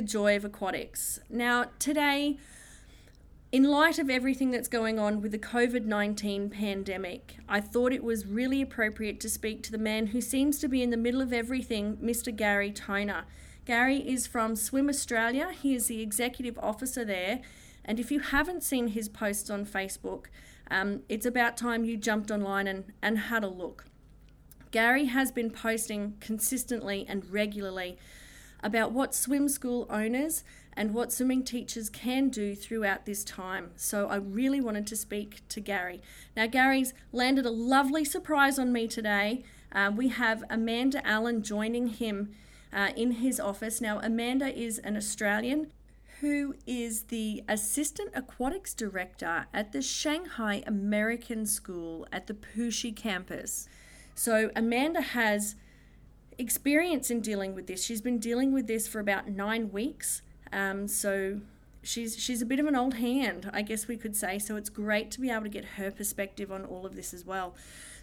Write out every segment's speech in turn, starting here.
the Joy of Aquatics. Now, today, in light of everything that's going on with the COVID 19 pandemic, I thought it was really appropriate to speak to the man who seems to be in the middle of everything, Mr. Gary Toner. Gary is from Swim Australia, he is the executive officer there. And if you haven't seen his posts on Facebook, um, it's about time you jumped online and, and had a look. Gary has been posting consistently and regularly about what swim school owners and what swimming teachers can do throughout this time. So I really wanted to speak to Gary. Now, Gary's landed a lovely surprise on me today. Uh, we have Amanda Allen joining him uh, in his office. Now, Amanda is an Australian who is the Assistant Aquatics Director at the Shanghai American School at the Puxi campus. So, Amanda has experience in dealing with this. She's been dealing with this for about nine weeks. Um, so she's she's a bit of an old hand, I guess we could say. So it's great to be able to get her perspective on all of this as well.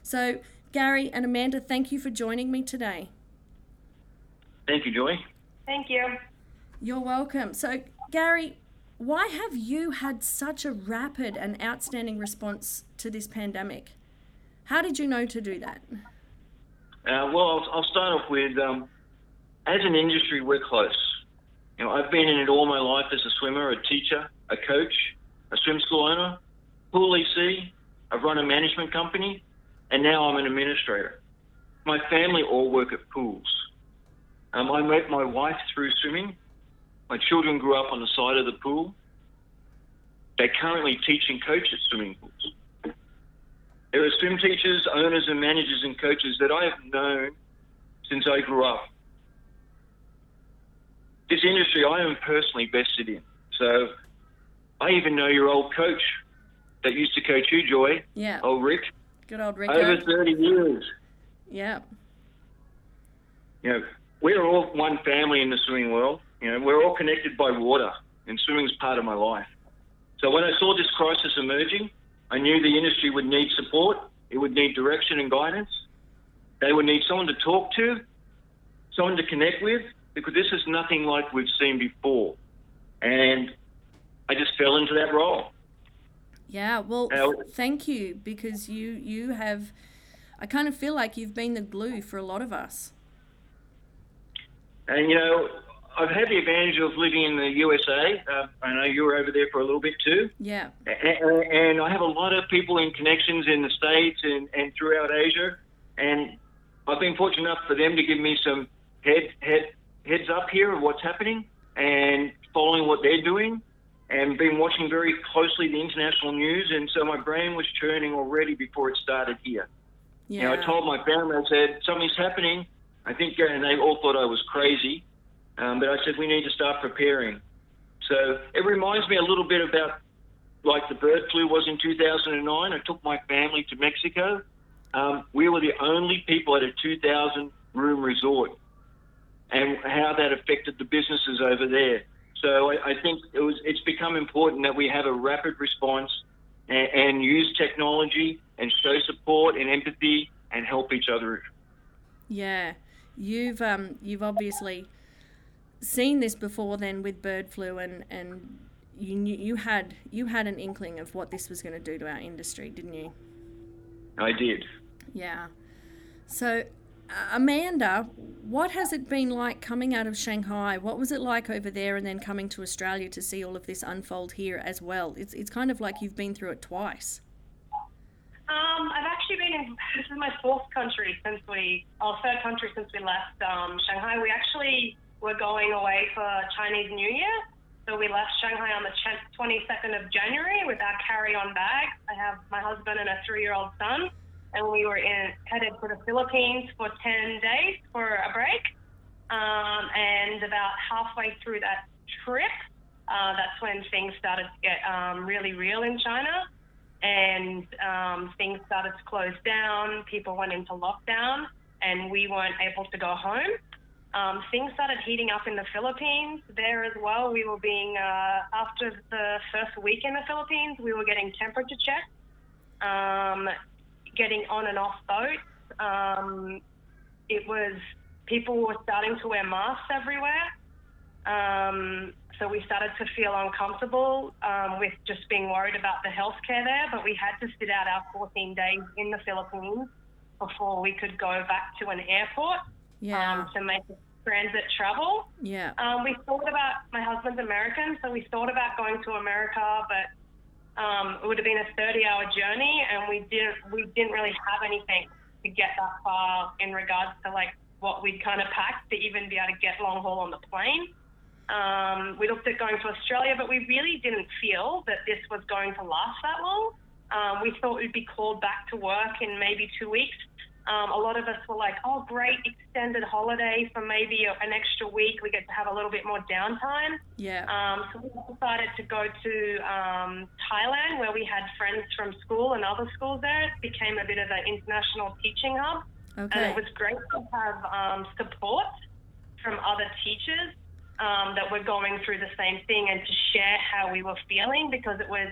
So Gary and Amanda, thank you for joining me today. Thank you, Joy. Thank you. You're welcome. So Gary, why have you had such a rapid and outstanding response to this pandemic? How did you know to do that? Uh, well, I'll, I'll, start off with um, as an industry, we're close. You know, I've been in it all my life as a swimmer, a teacher, a coach, a swim school owner, pool EC. I've run a management company, and now I'm an administrator. My family all work at pools. Um, I met my wife through swimming. My children grew up on the side of the pool. They currently teach and coach at swimming pools. There are swim teachers, owners, and managers and coaches that I have known since I grew up. This industry I am personally vested in. So I even know your old coach that used to coach you, Joy. Yeah. Old Rick. Good old Rick. Over 30 years. Yeah. You know, we're all one family in the swimming world. You know, we're all connected by water, and swimming is part of my life. So when I saw this crisis emerging, I knew the industry would need support, it would need direction and guidance. They would need someone to talk to, someone to connect with, because this is nothing like we've seen before. And I just fell into that role. Yeah, well, now, thank you because you you have I kind of feel like you've been the glue for a lot of us. And you know, I've had the advantage of living in the USA. Uh, I know you were over there for a little bit too. Yeah. And, and I have a lot of people in connections in the States and, and throughout Asia. And I've been fortunate enough for them to give me some head, head, heads up here of what's happening and following what they're doing and been watching very closely the international news. And so my brain was churning already before it started here. Yeah. You know, I told my family, I said, something's happening. I think, and they all thought I was crazy. Um, but I said we need to start preparing. So it reminds me a little bit about like the bird flu was in 2009. I took my family to Mexico. Um, we were the only people at a 2,000 room resort, and how that affected the businesses over there. So I, I think it was, it's become important that we have a rapid response and, and use technology and show support and empathy and help each other. Yeah, you've um, you've obviously seen this before then with bird flu and and you knew you had you had an inkling of what this was going to do to our industry, didn't you? I did. Yeah. So, uh, Amanda, what has it been like coming out of Shanghai? What was it like over there, and then coming to Australia to see all of this unfold here as well? It's it's kind of like you've been through it twice. Um, I've actually been in. This is my fourth country since we, our third country since we left um, Shanghai. We actually were going away for Chinese New Year. So we left Shanghai on the 22nd of January with our carry-on bags. I have my husband and a three-year-old son, and we were in, headed to the Philippines for 10 days for a break. Um, and about halfway through that trip, uh, that's when things started to get um, really real in China, and um, things started to close down. People went into lockdown, and we weren't able to go home. Um, things started heating up in the Philippines there as well. We were being, uh, after the first week in the Philippines, we were getting temperature checks, um, getting on and off boats. Um, it was, people were starting to wear masks everywhere. Um, so we started to feel uncomfortable um, with just being worried about the healthcare there, but we had to sit out our 14 days in the Philippines before we could go back to an airport Yeah. um, to make transit travel. yeah. Um, we thought about my husband's American, so we thought about going to America, but um, it would have been a 30-hour journey, and we didn't we didn't really have anything to get that far in regards to like what we'd kind of packed to even be able to get long haul on the plane. Um, we looked at going to Australia, but we really didn't feel that this was going to last that long. Um, we thought we'd be called back to work in maybe two weeks. Um, a lot of us were like, oh, great, extended holiday for maybe an extra week. We get to have a little bit more downtime. Yeah. Um, so we decided to go to um, Thailand, where we had friends from school and other schools there. It became a bit of an international teaching hub. And it was great to have um, support from other teachers um, that were going through the same thing and to share how we were feeling because it was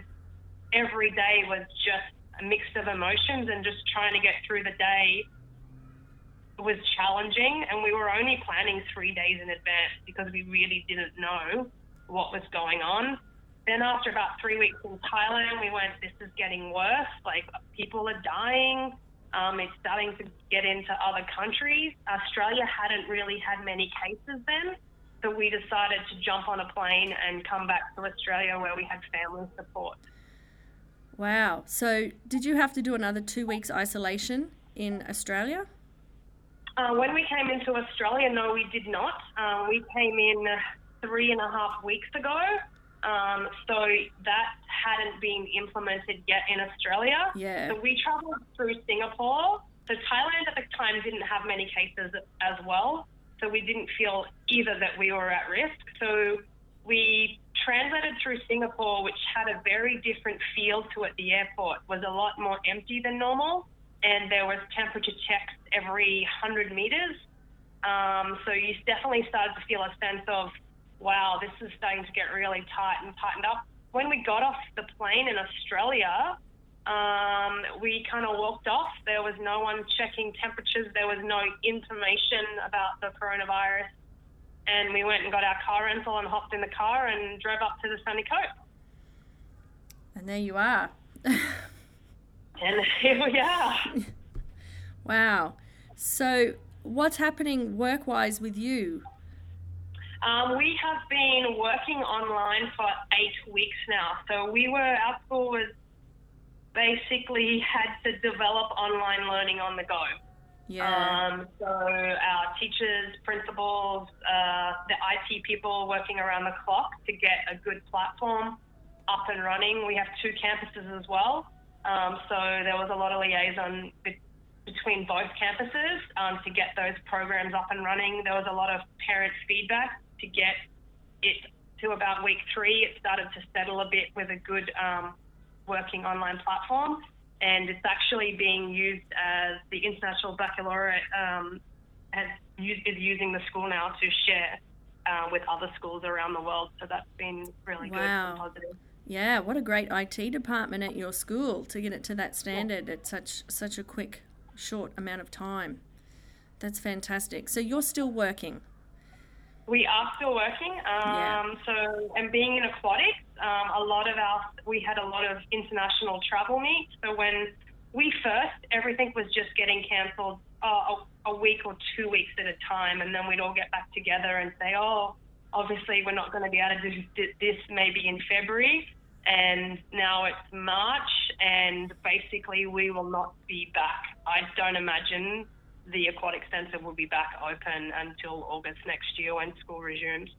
every day was just a mix of emotions and just trying to get through the day was challenging and we were only planning three days in advance because we really didn't know what was going on. Then after about three weeks in Thailand, we went, this is getting worse. Like people are dying. Um, it's starting to get into other countries. Australia hadn't really had many cases then. So we decided to jump on a plane and come back to Australia where we had family support. Wow. So, did you have to do another two weeks isolation in Australia? Uh, when we came into Australia, no, we did not. Um, we came in three and a half weeks ago. Um, so that hadn't been implemented yet in Australia. Yeah. So we traveled through Singapore. So Thailand at the time didn't have many cases as well. So we didn't feel either that we were at risk. So we translated through Singapore, which had a very different feel to it. The airport was a lot more empty than normal, and there was temperature checks every 100 meters. Um, so you definitely started to feel a sense of, wow, this is starting to get really tight and tightened up. When we got off the plane in Australia, um, we kind of walked off. There was no one checking temperatures. There was no information about the coronavirus. And we went and got our car rental and hopped in the car and drove up to the sunny coast. And there you are. And here we are. wow. So, what's happening work wise with you? Um, we have been working online for eight weeks now. So we were, our school was basically had to develop online learning on the go. Yeah. Um, so our teachers, principals, uh, the IT people working around the clock to get a good platform up and running. We have two campuses as well. Um, so there was a lot of liaison be- between both campuses um, to get those programs up and running. There was a lot of parent feedback to get it to about week three. It started to settle a bit with a good um, working online platform and it's actually being used as the International Baccalaureate um, has used, is using the school now to share uh, with other schools around the world. So that's been really good Wow. and positive. yeah, what a great IT department at your school to get it to that standard at such such a quick short amount of time. That's fantastic. So you're still working. We are still working. Um, Yeah. So, and being in aquatics, um, a lot of our we had a lot of international travel meets. So when we first, everything was just getting cancelled uh, a, a week or two weeks at a time, and then we'd all get back together and say, oh, obviously we're not going to be able to do this maybe in February. And now it's March, and basically we will not be back. I don't imagine the aquatic centre will be back open until August next year when school resumes.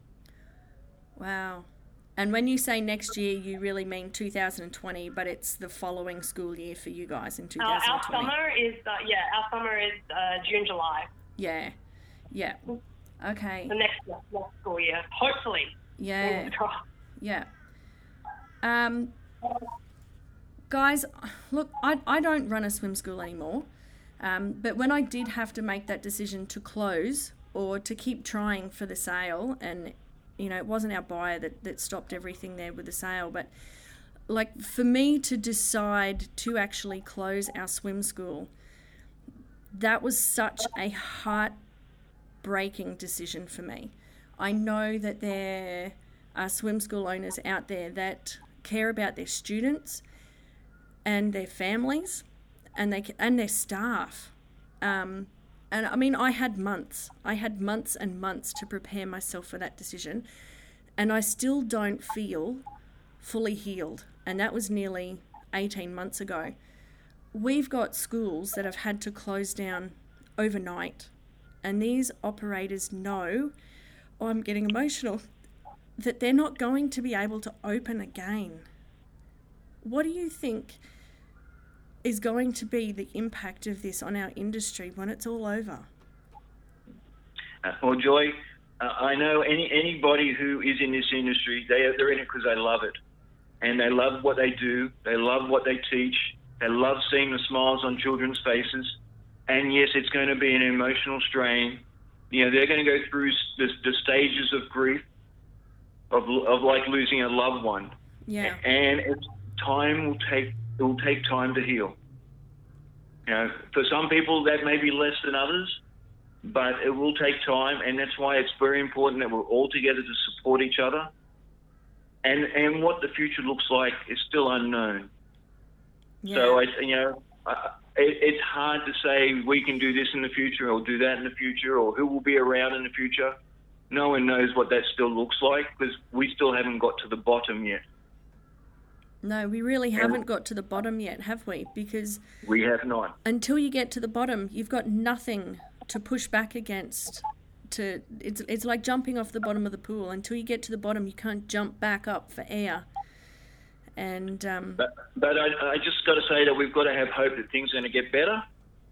Wow. And when you say next year, you really mean 2020, but it's the following school year for you guys in Uh, our 2020. summer is uh, yeah, our summer is uh, June, July. Yeah. Yeah. Okay. The next next school year, hopefully. Yeah. Yeah. Um, guys, look, I, I don't run a swim school anymore. Um, but when I did have to make that decision to close or to keep trying for the sale, and, you know, it wasn't our buyer that, that stopped everything there with the sale, but like for me to decide to actually close our swim school, that was such a heartbreaking decision for me. I know that there are swim school owners out there that care about their students and their families and they and their staff. Um, and I mean, I had months. I had months and months to prepare myself for that decision, and I still don't feel fully healed. And that was nearly 18 months ago. We've got schools that have had to close down overnight, and these operators know, oh, I'm getting emotional, that they're not going to be able to open again. What do you think is going to be the impact of this on our industry when it's all over? Uh, well, Joy, uh, I know any anybody who is in this industry, they they're in it because they love it, and they love what they do. They love what they teach. They love seeing the smiles on children's faces. And yes, it's going to be an emotional strain. You know, they're going to go through the, the stages of grief, of, of like losing a loved one. Yeah. And it's, time will take it will take time to heal. You know, for some people that may be less than others, but it will take time, and that's why it's very important that we're all together to support each other. And and what the future looks like is still unknown. Yeah. So I, you know, I, it, it's hard to say we can do this in the future or do that in the future or who will be around in the future. No one knows what that still looks like because we still haven't got to the bottom yet. No, we really haven't got to the bottom yet, have we? Because We have not. until you get to the bottom, you've got nothing to push back against. To it's it's like jumping off the bottom of the pool. Until you get to the bottom, you can't jump back up for air. And um, But, but I, I just got to say that we've got to have hope that things are going to get better.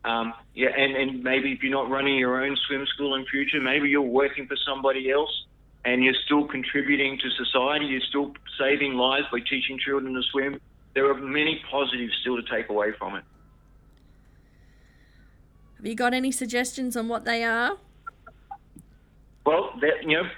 Um, yeah, and, and maybe if you're not running your own swim school in future, maybe you're working for somebody else and you're still contributing to society. You're still saving lives by teaching children to swim. There are many positives still to take away from it. have you got any suggestions on what they are? Well, that, you know,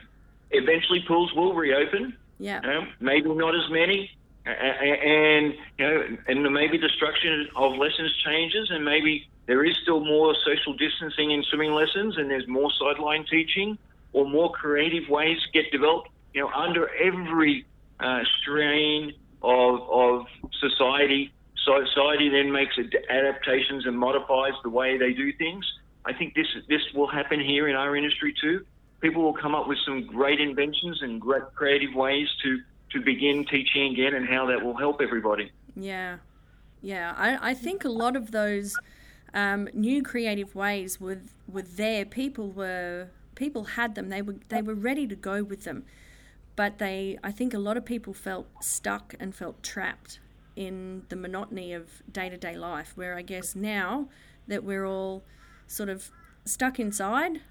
eventually pools will reopen. Yeah. You know, maybe not as many, and you know, and maybe the structure of lessons changes, and maybe there is still more social distancing in swimming lessons, and there's more sideline teaching, or more creative ways get developed. You know, under every uh, strain of of society, society then makes adaptations and modifies the way they do things. I think this this will happen here in our industry too. People will come up with some great inventions and great creative ways to to begin teaching again, and how that will help everybody. Yeah, yeah. I, I think a lot of those um, new creative ways were were there. People were people had them. They were they were ready to go with them, but they I think a lot of people felt stuck and felt trapped in the monotony of day to day life. Where I guess now that we're all sort of stuck inside,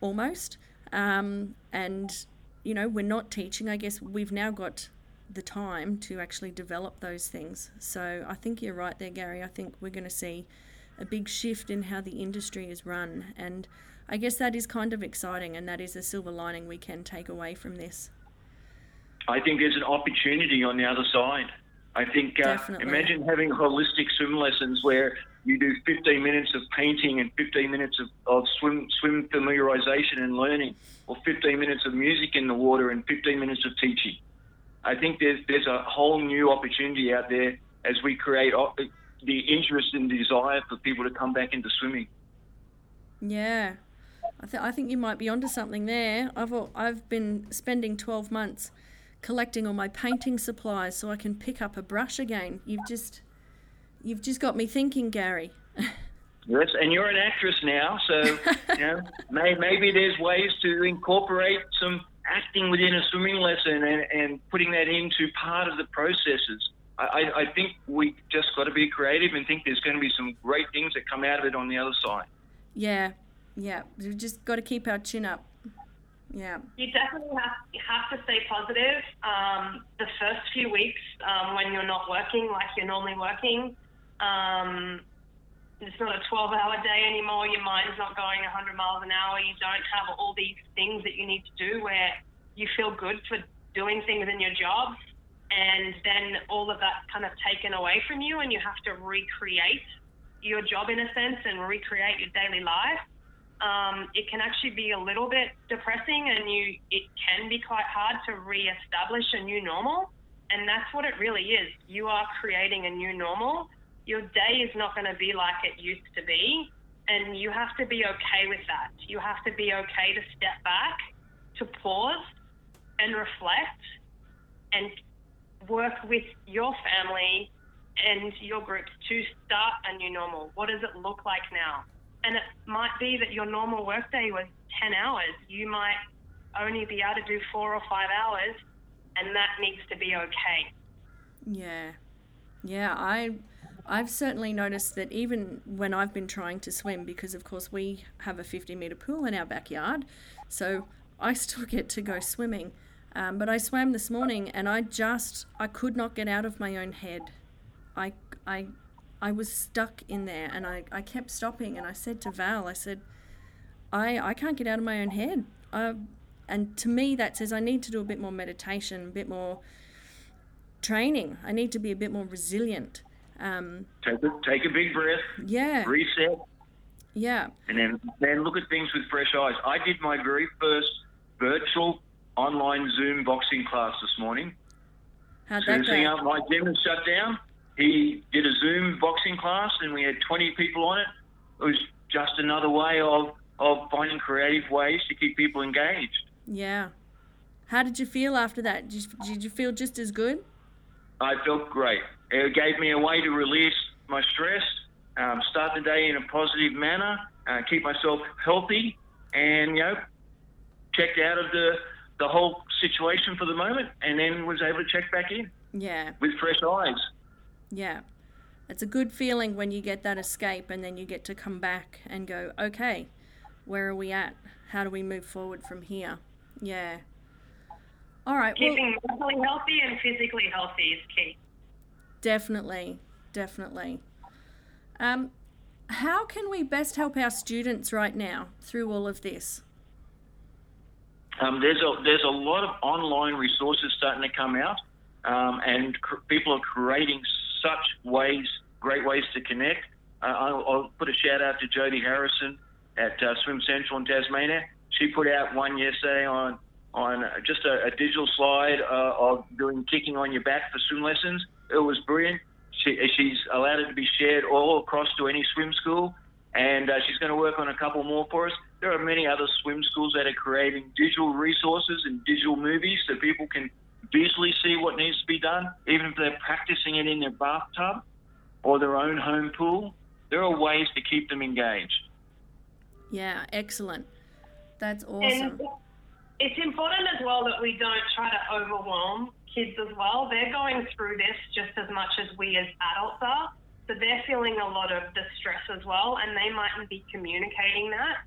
almost, um, and you know we're not teaching. I guess we've now got the time to actually develop those things. So I think you're right there, Gary. I think we're going to see a big shift in how the industry is run, and I guess that is kind of exciting, and that is a silver lining we can take away from this. I think there's an opportunity on the other side. I think uh, imagine having holistic swim lessons where you do 15 minutes of painting and 15 minutes of, of swim swim familiarization and learning, or 15 minutes of music in the water and 15 minutes of teaching. I think there's there's a whole new opportunity out there as we create the interest and desire for people to come back into swimming. Yeah, I, th- I think you might be onto something there. I've I've been spending 12 months collecting all my painting supplies so I can pick up a brush again. You've just you've just got me thinking, Gary. Yes, and you're an actress now, so you know may, maybe there's ways to incorporate some acting within a swimming lesson and, and putting that into part of the processes. I, I, I think we just got to be creative and think there's going to be some great things that come out of it on the other side. Yeah, yeah. We've just got to keep our chin up. Yeah. You definitely have, have to stay positive. Um, the first few weeks um, when you're not working like you're normally working, um, it's not a 12 hour day anymore. Your mind's not going 100 miles an hour. You don't have all these things that you need to do where you feel good for doing things in your job. And then all of that kind of taken away from you, and you have to recreate your job in a sense and recreate your daily life. Um, it can actually be a little bit depressing, and you it can be quite hard to re-establish a new normal. And that's what it really is. You are creating a new normal. Your day is not going to be like it used to be, and you have to be okay with that. You have to be okay to step back, to pause, and reflect, and work with your family and your groups to start a new normal. What does it look like now? And it might be that your normal workday was 10 hours. You might only be able to do four or five hours, and that needs to be okay. Yeah. Yeah, I I've certainly noticed that even when I've been trying to swim because of course we have a 50 meter pool in our backyard. So I still get to go swimming. Um, but I swam this morning and I just I could not get out of my own head. I I I was stuck in there and I, I kept stopping and I said to Val, I said, I, I can't get out of my own head. I, and to me, that says I need to do a bit more meditation, a bit more training. I need to be a bit more resilient. Um, take, a, take a big breath. Yeah. Reset. Yeah. And then, then look at things with fresh eyes. I did my very first virtual online Zoom boxing class this morning. How'd that go? Up, my gym is shut down he did a Zoom boxing class, and we had 20 people on it. It was just another way of, of finding creative ways to keep people engaged. Yeah. How did you feel after that? Did you, did you feel just as good? I felt great. It gave me a way to release my stress, um, start the day in a positive manner, uh, keep myself healthy, and you know, checked out of the the whole situation for the moment, and then was able to check back in. Yeah. With fresh eyes. Yeah. It's a good feeling when you get that escape and then you get to come back and go, okay, where are we at? How do we move forward from here? Yeah. All right. Keeping well, mentally healthy and physically healthy is key. Definitely. Definitely. Um, how can we best help our students right now through all of this? Um, there's a there's a lot of online resources starting to come out, um, and cr- people are creating such ways, great ways to connect. Uh, I'll, I'll, put a shout out to Jody Harrison at uh, Swim Central in Tasmania. She put out one yesterday on on just a, a digital slide uh, of doing kicking on your back for swim lessons. It was brilliant. She, she's allowed it to be shared all across to any swim school, and uh, she's going to work on a couple more for us. There are many other swim schools that are creating digital resources and digital movies so people can visually see what needs to be done, even if they're practicing it in their bathtub or their own home pool. There are ways to keep them engaged. Yeah, excellent. That's awesome. And it's important as well that we don't try to overwhelm kids as well. They're going through this just as much as we as adults are. So they're feeling a lot of distress as well, and they mightn't be communicating that.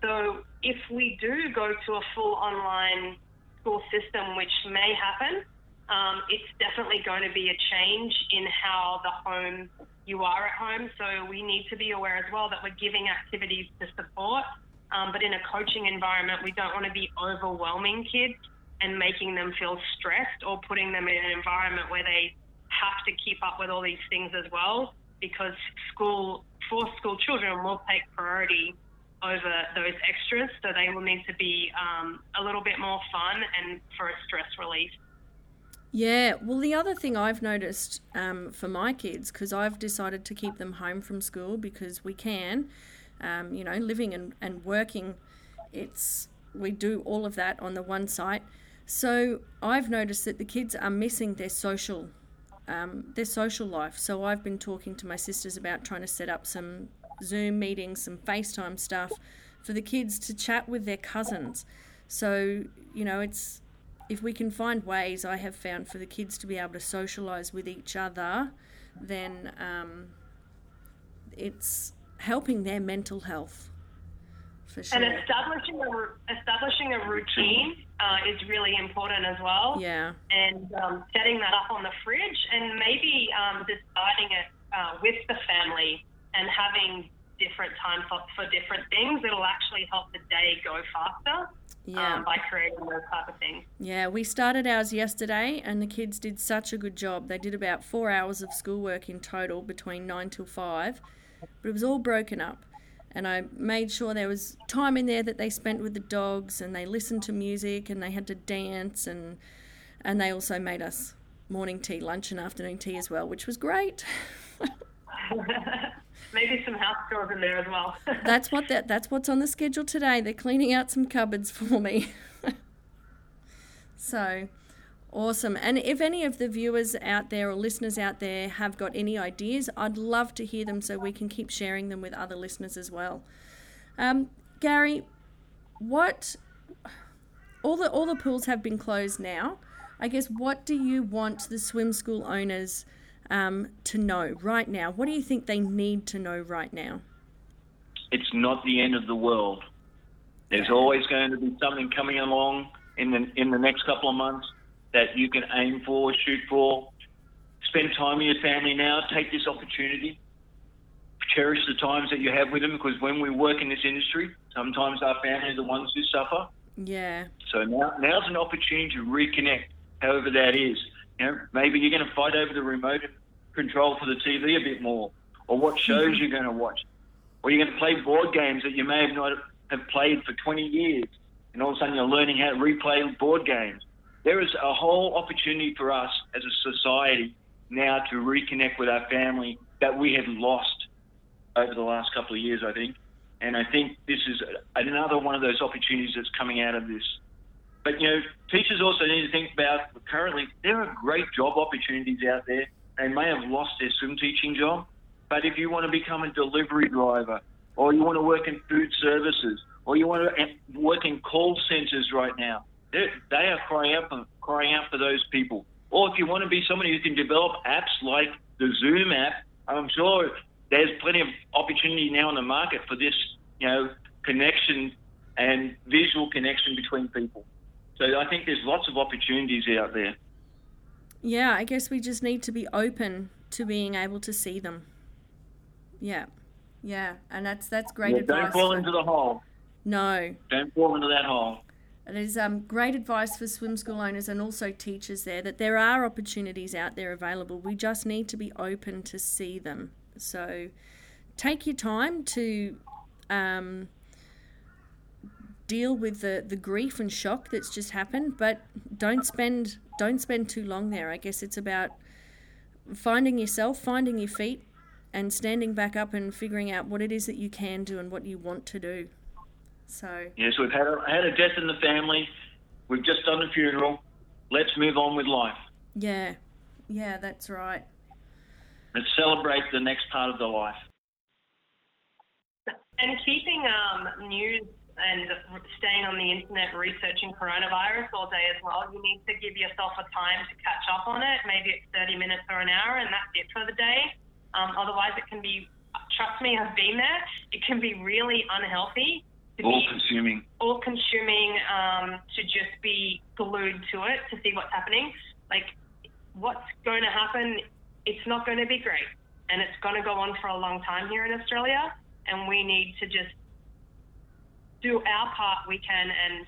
So if we do go to a full online school system, which may happen. Um, it's definitely going to be a change in how the home you are at home. So we need to be aware as well that we're giving activities to support, um, but in a coaching environment, we don't want to be overwhelming kids and making them feel stressed or putting them in an environment where they have to keep up with all these things as well because school for school children will take priority over those extras, so they will need to be um, a little bit more fun and for a stress relief. Yeah, well, the other thing I've noticed um, for my kids, because I've decided to keep them home from school because we can, um, you know, living and, and working, it's we do all of that on the one site. So I've noticed that the kids are missing their social, um, their social life. So I've been talking to my sisters about trying to set up some Zoom meetings, some FaceTime stuff for the kids to chat with their cousins. So, you know, it's if we can find ways I have found for the kids to be able to socialize with each other, then um, it's helping their mental health. For sure. And establishing a establishing a routine uh, is really important as well. Yeah. And um, setting that up on the fridge, and maybe um, deciding it uh, with the family and having different time for, for different things, it'll actually help the day go faster. Yeah. Um, by creating those type of things. Yeah, we started ours yesterday, and the kids did such a good job. They did about four hours of schoolwork in total between nine till five, but it was all broken up. and I made sure there was time in there that they spent with the dogs and they listened to music and they had to dance and and they also made us morning tea, lunch and afternoon tea as well, which was great. Maybe some house chores in there as well. that's what that that's what's on the schedule today. They're cleaning out some cupboards for me. so Awesome. And if any of the viewers out there or listeners out there have got any ideas, I'd love to hear them so we can keep sharing them with other listeners as well. Um, Gary, what all the all the pools have been closed now. I guess what do you want the swim school owners um, to know right now? What do you think they need to know right now? It's not the end of the world. There's always going to be something coming along in the in the next couple of months that you can aim for, shoot for. Spend time with your family now. Take this opportunity. Cherish the times that you have with them because when we work in this industry, sometimes our family are the ones who suffer. Yeah. So now now's an opportunity to reconnect, however that is. You know, maybe you're going to fight over the remote control for the TV a bit more, or what shows mm-hmm. you're going to watch, or you're going to play board games that you may have not have played for 20 years, and all of a sudden you're learning how to replay board games there is a whole opportunity for us as a society now to reconnect with our family that we had lost over the last couple of years, I think. And I think this is another one of those opportunities that's coming out of this. But, you know, teachers also need to think about currently there are great job opportunities out there. They may have lost their swim teaching job, but if you want to become a delivery driver, or you want to work in food services, or you want to eh, work in call centers right now, they're, crying out, for, crying out for those people. Or if you want to be somebody who can develop apps like the Zoom app, I'm sure there's plenty of opportunity now in the market for this, you know, connection and visual connection between people. So I think there's lots of opportunities out there. Yeah, I guess we just need to be open to being able to see them. Yeah, yeah, and that's that's great yeah, advice. Don't fall into the hole. No. Don't fall into that hole. It is um, great advice for swim school owners and also teachers there that there are opportunities out there available. We just need to be open to see them. So take your time to um, deal with the, the grief and shock that's just happened, but don't spend don't spend too long there. I guess it's about finding yourself, finding your feet, and standing back up and figuring out what it is that you can do and what you want to do. So yes, we've had a, had a death in the family. We've just done a funeral. Let's move on with life. Yeah, yeah, that's right. Let's celebrate the next part of the life. And keeping um, news and staying on the internet researching coronavirus all day as well. You need to give yourself a time to catch up on it. Maybe it's 30 minutes or an hour, and that's it for the day. Um, otherwise, it can be, trust me, I've been there, it can be really unhealthy all consuming. All consuming um, to just be glued to it to see what's happening. Like, what's going to happen? It's not going to be great, and it's going to go on for a long time here in Australia. And we need to just do our part we can and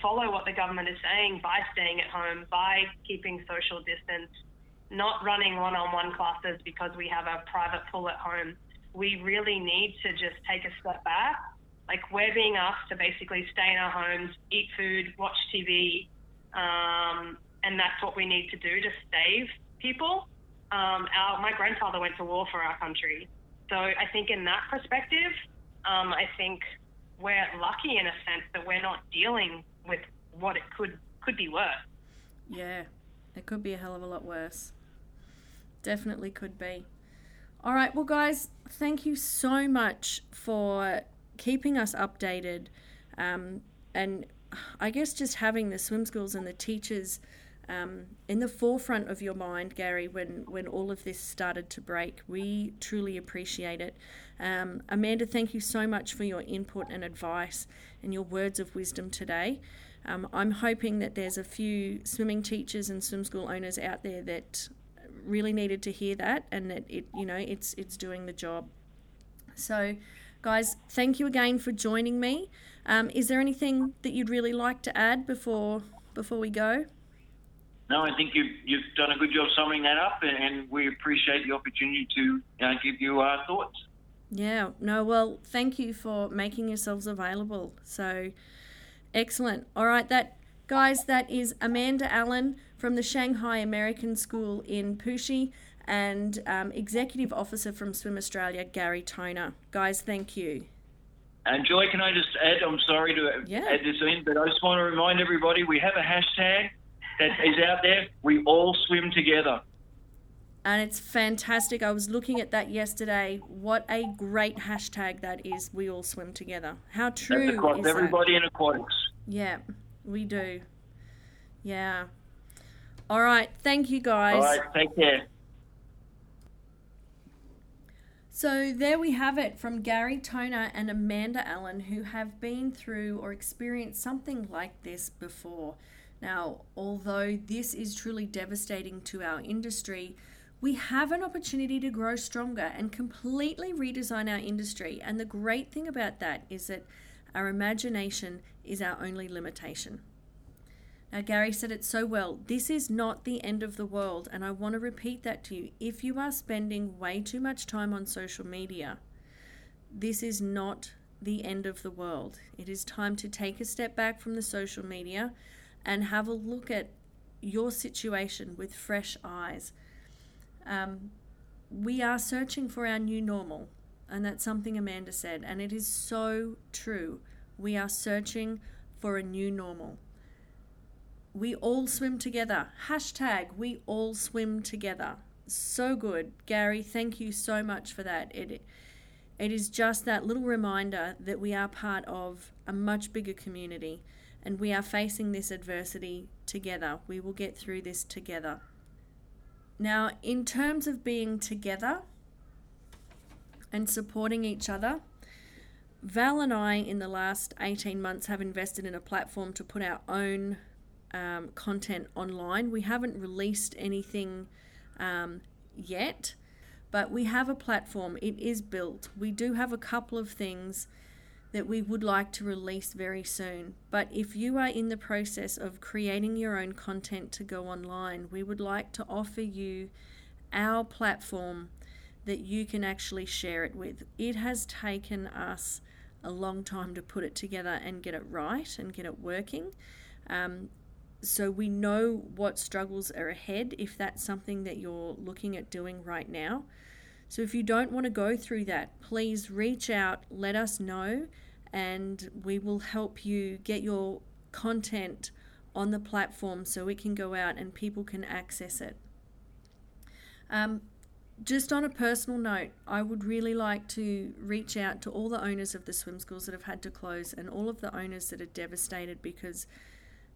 follow what the government is saying by staying at home, by keeping social distance, not running one-on-one classes because we have a private pool at home. We really need to just take a step back like we're being asked to basically stay in our homes, eat food, watch TV, um, and that's what we need to do to save people. Um, our, my grandfather went to war for our country, so I think in that perspective, um, I think we're lucky in a sense that we're not dealing with what it could could be worse. Yeah, it could be a hell of a lot worse. Definitely could be. All right, well, guys, thank you so much for keeping us updated, um, and I guess just having the swim schools and the teachers um, in the forefront of your mind, Gary, when, when all of this started to break. We truly appreciate it. Um, Amanda, thank you so much for your input and advice and your words of wisdom today. Um, I'm hoping that there's a few swimming teachers and swim school owners out there that really needed to hear that and that it you know it's it's doing the job. So Guys, thank you again for joining me. Um, is there anything that you'd really like to add before before we go? No, I think you've, you've done a good job summing that up, and, and we appreciate the opportunity to uh, give you our thoughts. Yeah, no, well, thank you for making yourselves available. So excellent. All right, that guys, that is Amanda Allen from the Shanghai American School in Puxi and um, Executive Officer from Swim Australia, Gary Toner. Guys, thank you. And Joy, can I just add? I'm sorry to Yeah. add this in, but I just want to remind everybody we have a hashtag that is out there. We all swim together. And it's fantastic. I was looking at that yesterday. What a great hashtag that is. We all swim together. How true That's across is that? everybody in aquatics. Yeah, we do. Yeah. All right. Thank you, guys. All right, take care. So there we have it from Gary Toner and Amanda Allen, who have been through or experienced something like this before. Now, although this is truly devastating to our industry, we have an opportunity to grow stronger and completely redesign our industry. And the great thing about that is that our imagination is our only limitation. Now, Gary said it so well. This is not the end of the world, and I want to repeat that to you. If you are spending way too much time on social media, this is not the end of the world. It is time to take a step back from the social media and have a look at your situation with fresh eyes. Um, we are searching for our new normal, and that's something Amanda said, and it is so true. We are searching for a new normal. We all swim together. Hashtag we all swim together. So good. Gary, thank you so much for that. It it is just that little reminder that we are part of a much bigger community and we are facing this adversity together. We will get through this together. Now, in terms of being together and supporting each other, Val and I, in the last 18 months, have invested in a platform to put our own um, content online. We haven't released anything um, yet, but we have a platform. It is built. We do have a couple of things that we would like to release very soon. But if you are in the process of creating your own content to go online, we would like to offer you our platform that you can actually share it with. It has taken us a long time to put it together and get it right and get it working. Um, so we know what struggles are ahead if that's something that you're looking at doing right now. So if you don't want to go through that, please reach out, let us know, and we will help you get your content on the platform so it can go out and people can access it. Um, just on a personal note, I would really like to reach out to all the owners of the swim schools that have had to close and all of the owners that are devastated because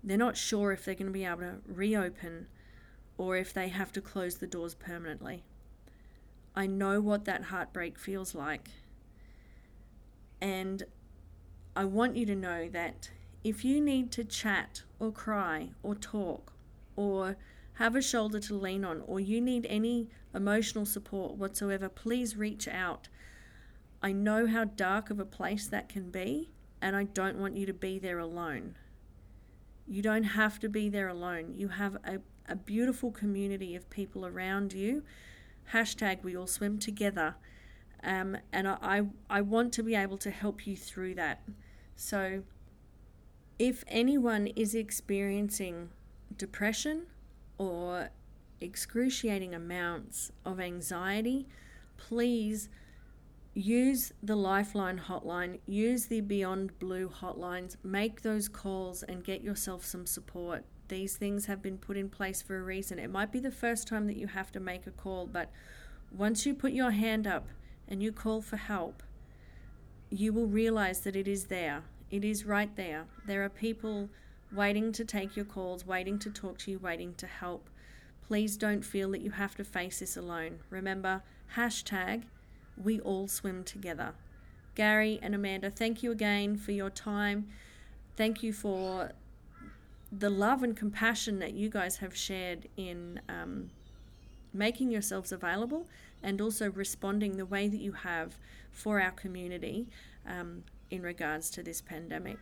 they're not sure if they're going to be able to reopen or if they have to close the doors permanently. I know what that heartbreak feels like. And I want you to know that if you need to chat or cry or talk or have a shoulder to lean on or you need any emotional support whatsoever, please reach out. I know how dark of a place that can be, and I don't want you to be there alone. You don't have to be there alone. You have a, a beautiful community of people around you. Hashtag we all swim together. Um, and I, I, I want to be able to help you through that. So, if anyone is experiencing depression or excruciating amounts of anxiety, please use the Lifeline hotline, use the Beyond Blue hotlines, make those calls and get yourself some support. These things have been put in place for a reason. It might be the first time that you have to make a call, but once you put your hand up and you call for help, you will realize that it is there. It is right there. There are people waiting to take your calls, waiting to talk to you, waiting to help. Please don't feel that you have to face this alone. Remember, hashtag we all swim together. Gary and Amanda, thank you again for your time. Thank you for the love and compassion that you guys have shared in um, making yourselves available and also responding the way that you have for our community um, in regards to this pandemic.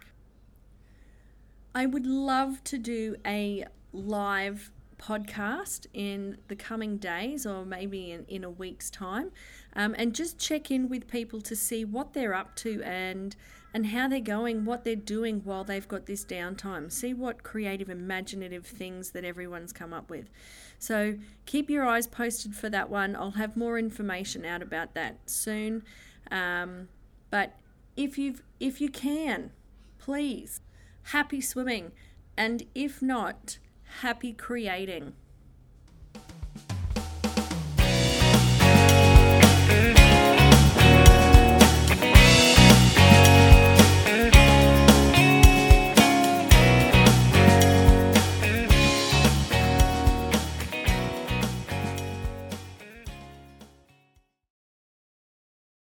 I would love to do a live podcast in the coming days or maybe in, in a week's time um, and just check in with people to see what they're up to and and how they're going, what they're doing while they've got this downtime. See what creative, imaginative things that everyone's come up with. So keep your eyes posted for that one. I'll have more information out about that soon. Um, but if you've if you can, please, happy swimming, and if not, happy creating.